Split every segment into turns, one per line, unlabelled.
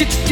get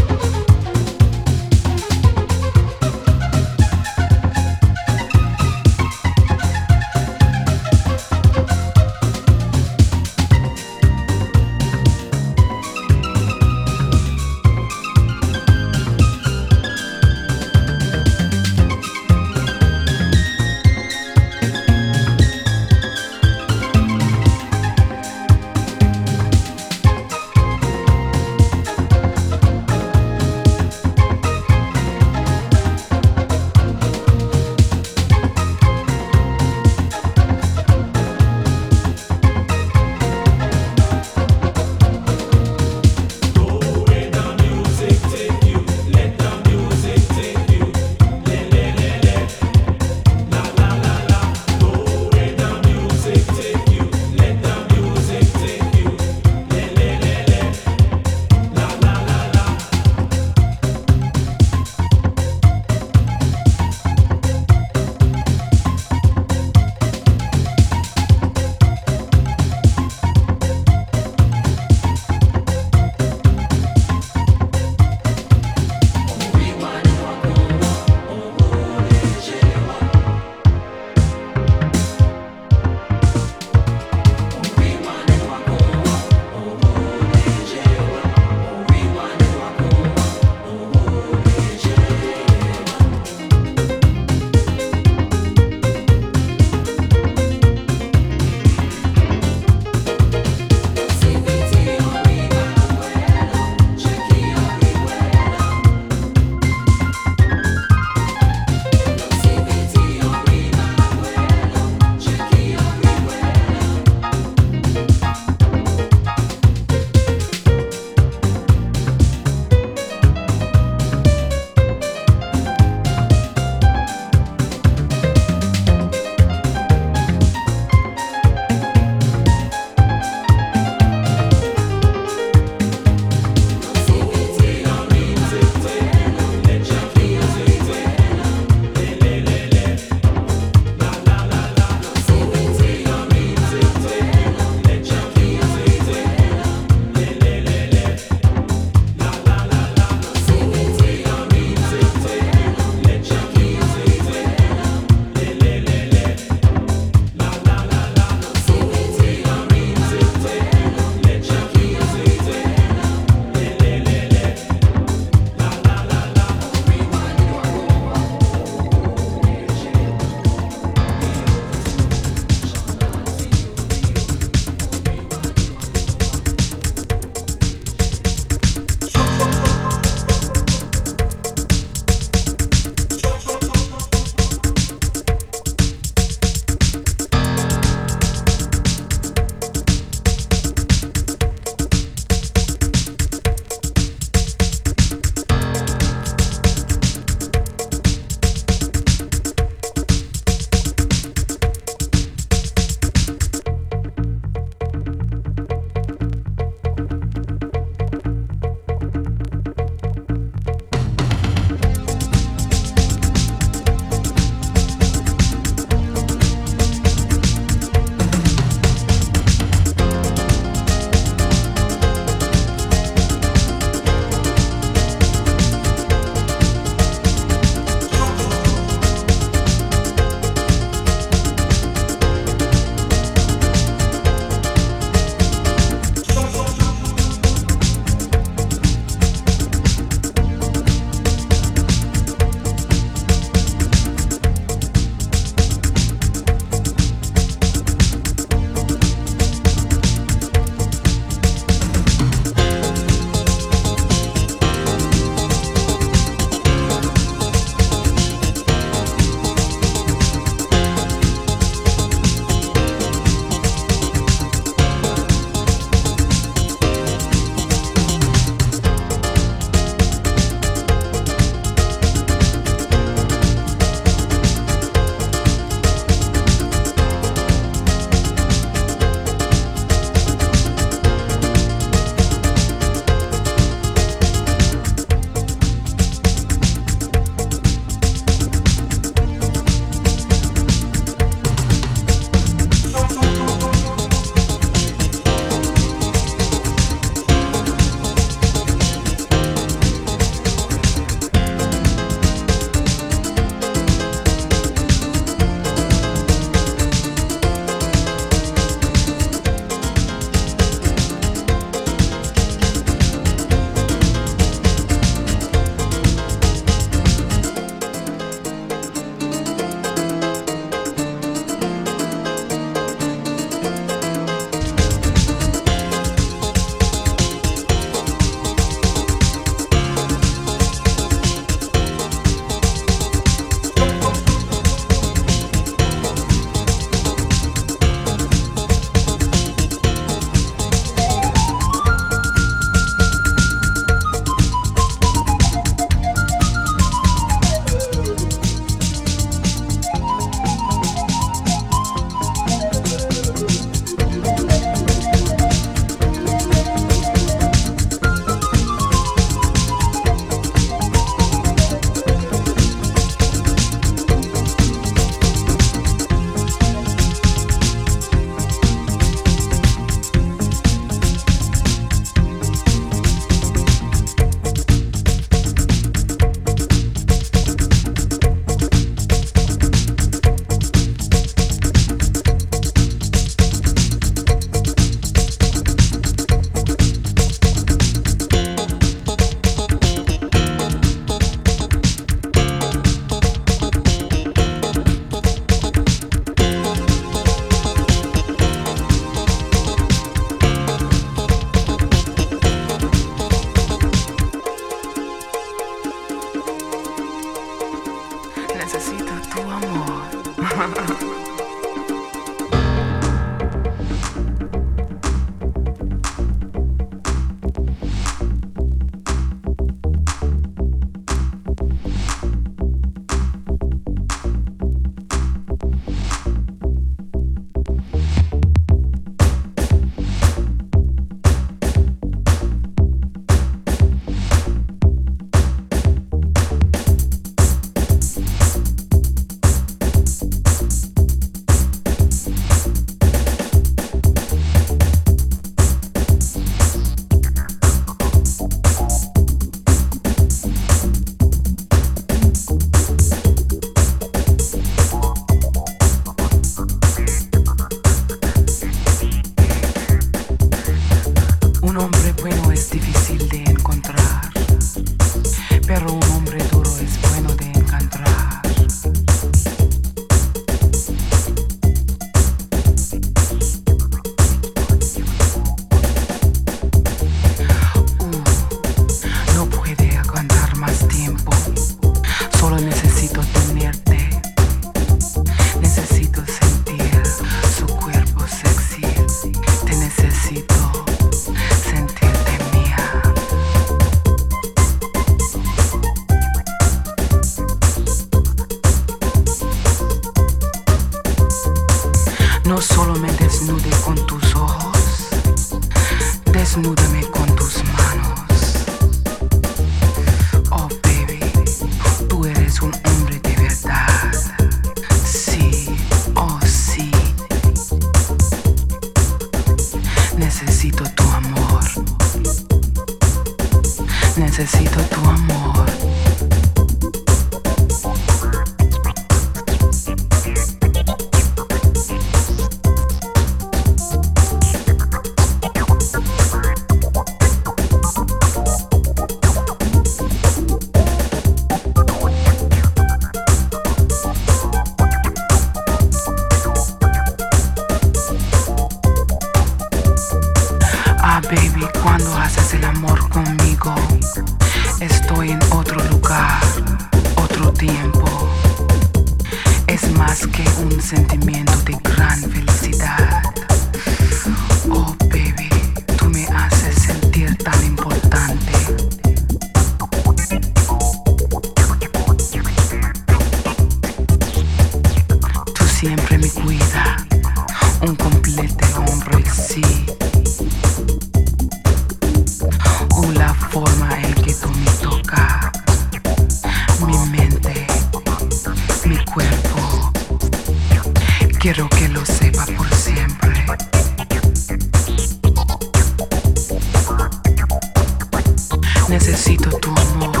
tu amor.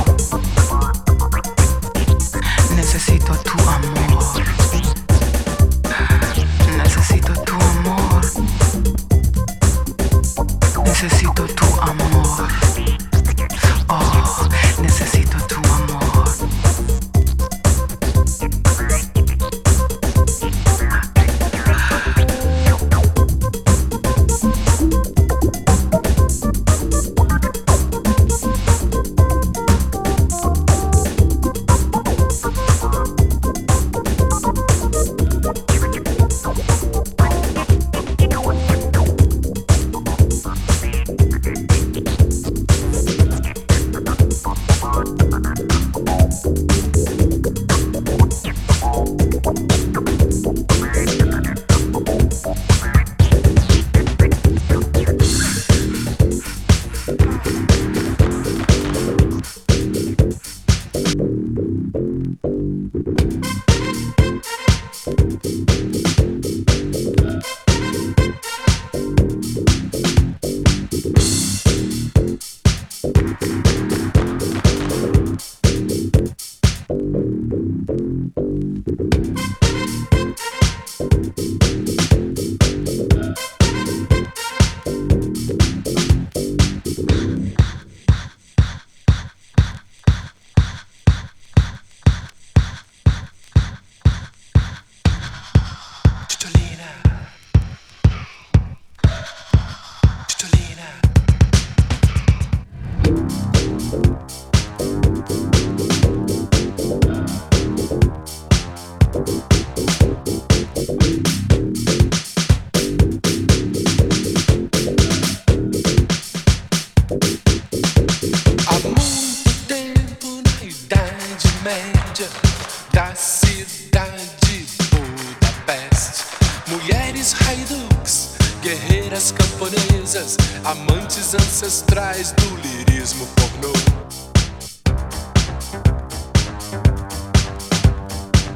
ancestrais do lirismo pornô.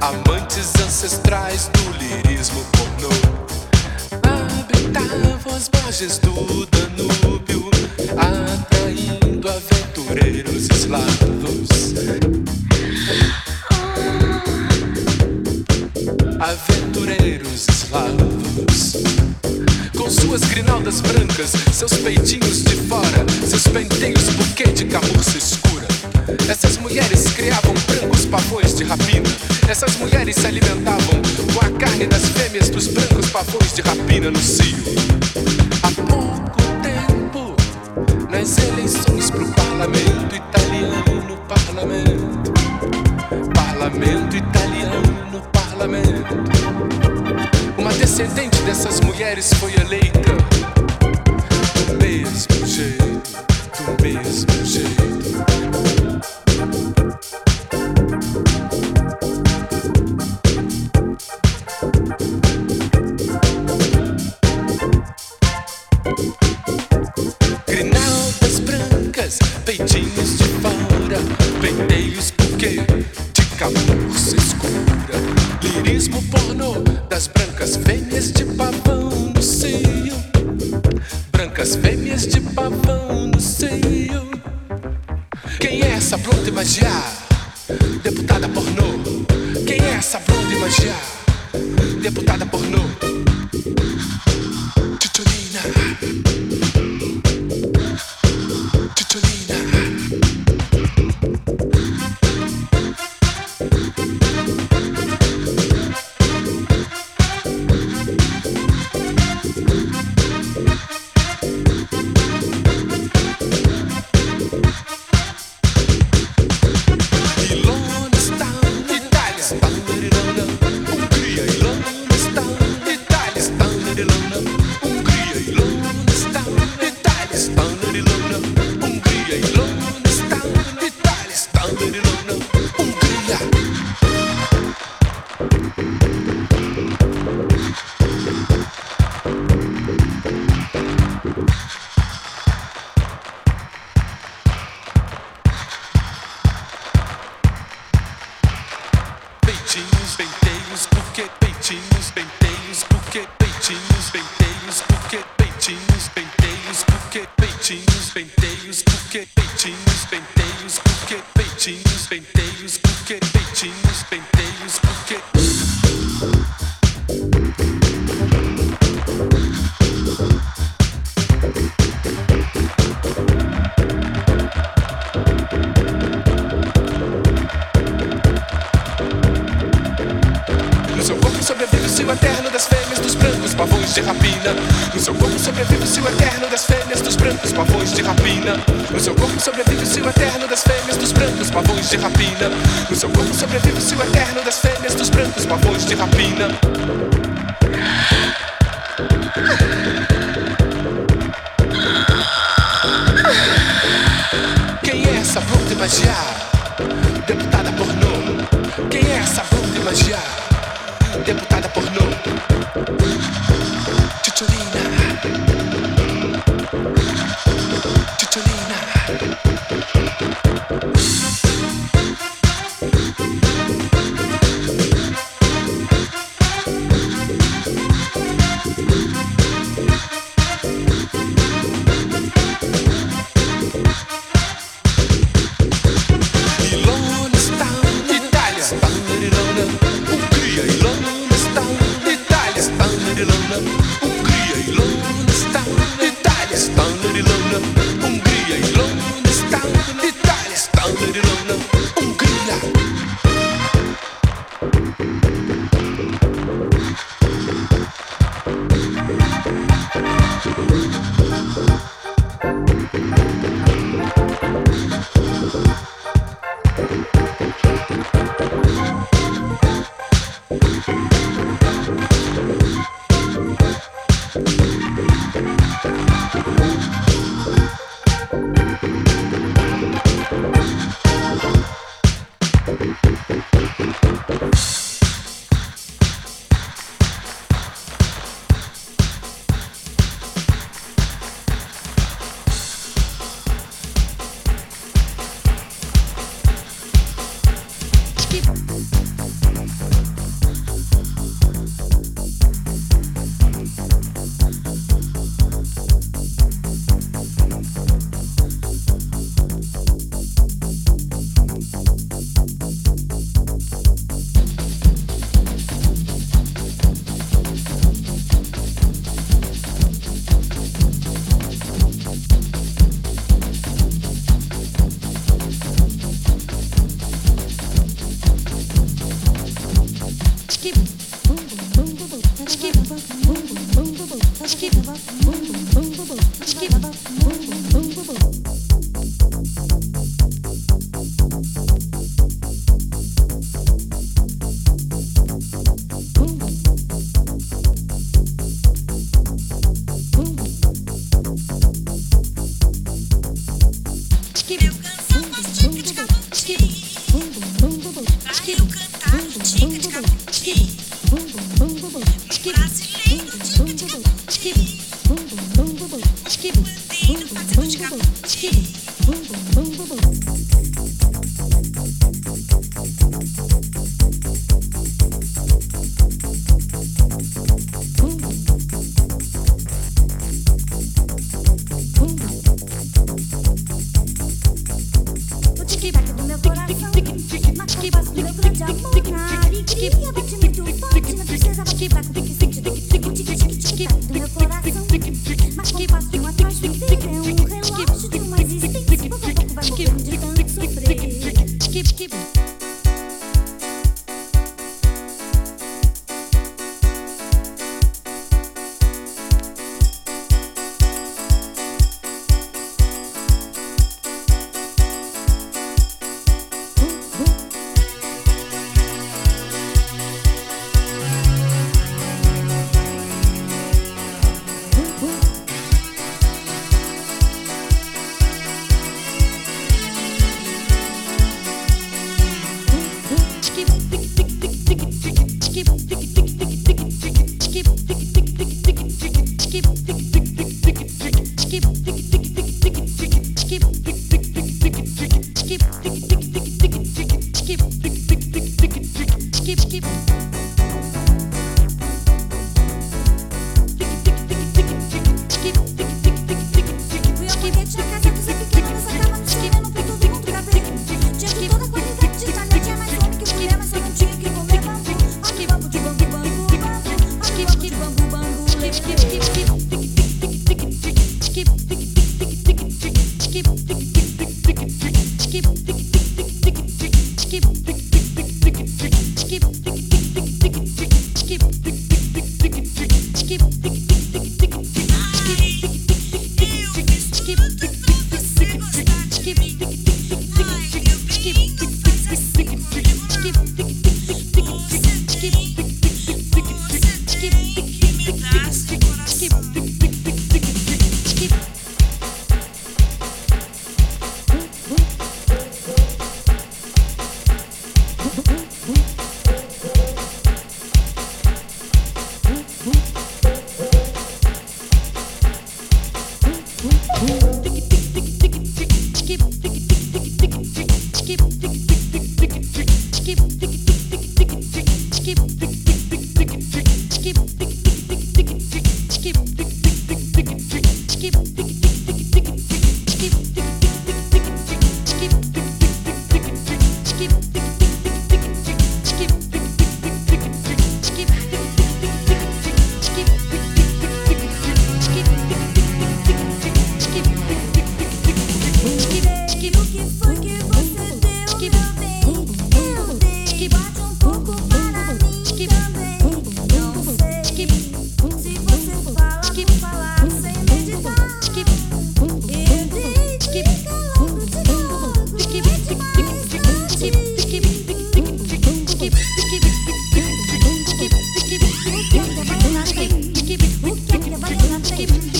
Amantes ancestrais do lirismo pornô. Habitavam as margens do
satisfy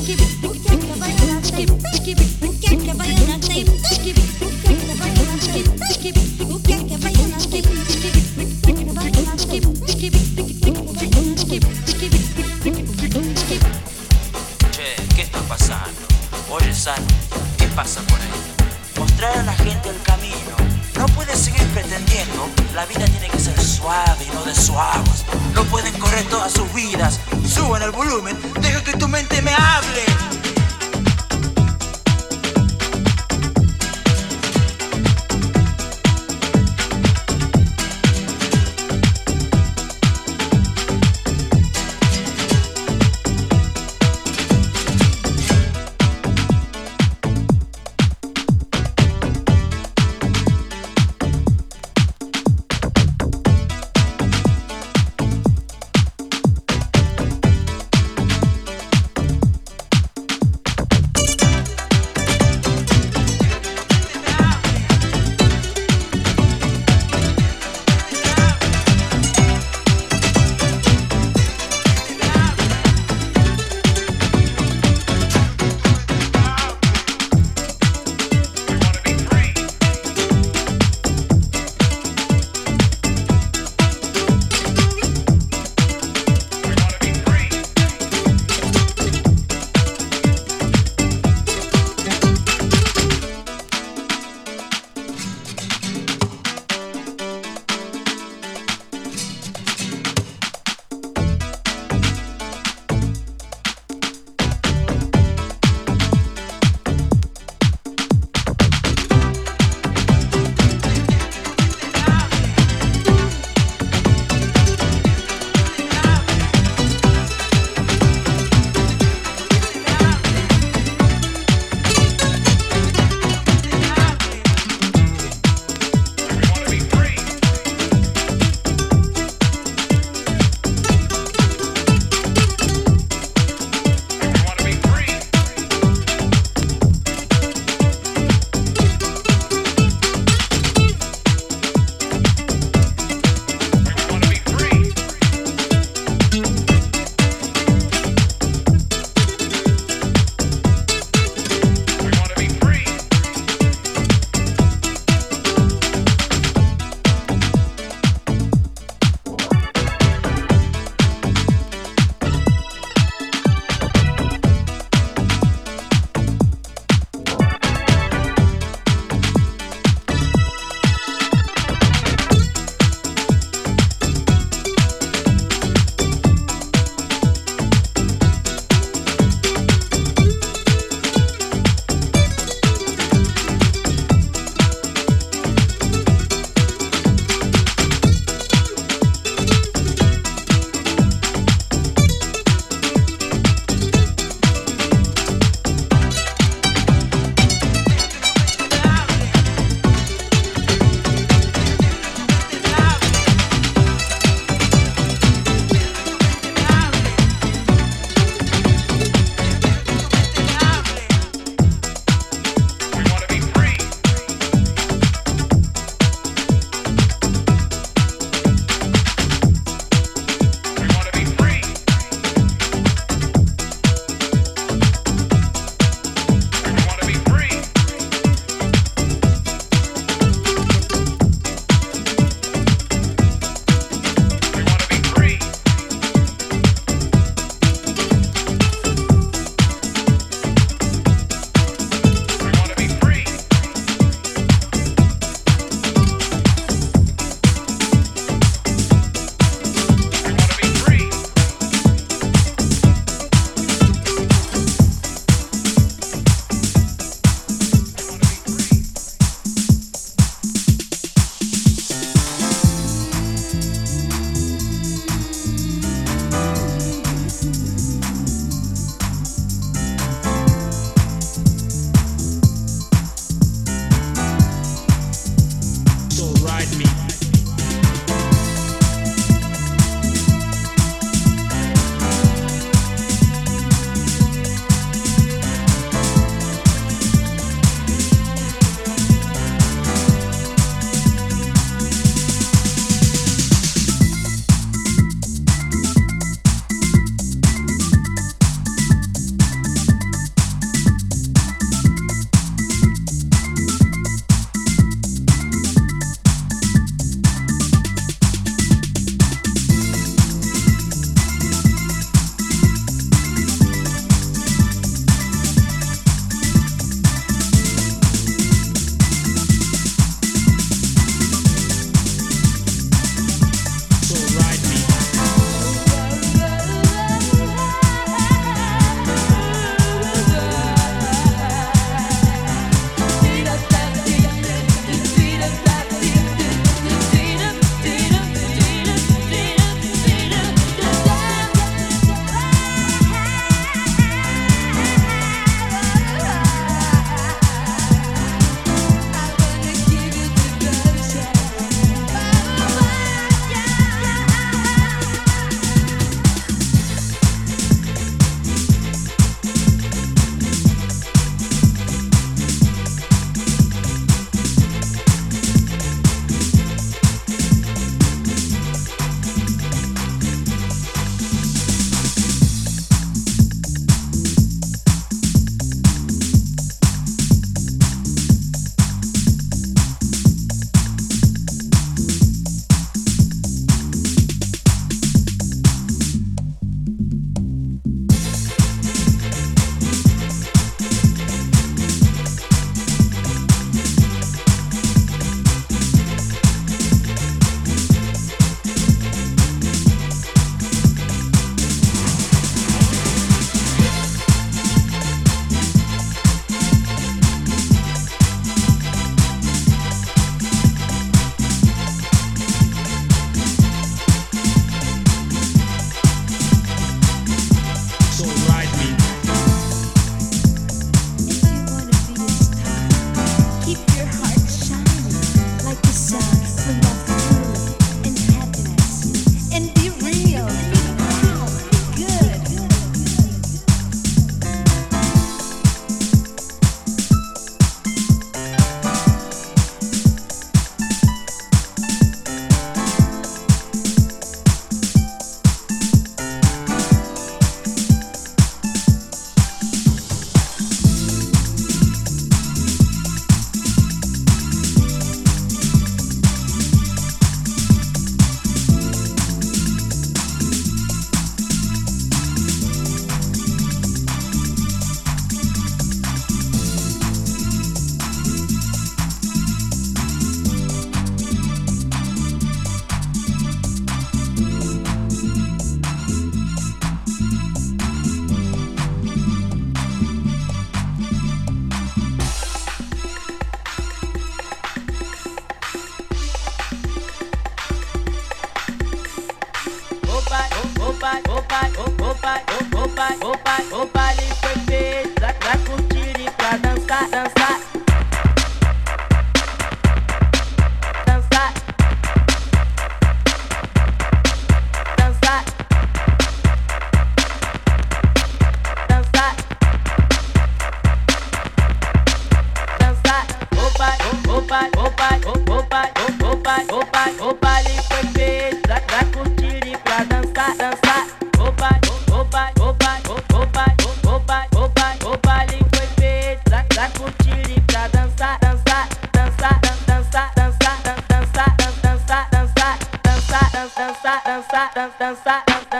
que it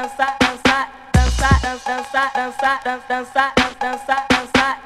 dançar, dançar, dançar, dançar, dançar, dançar, dançar, dançar, dançar.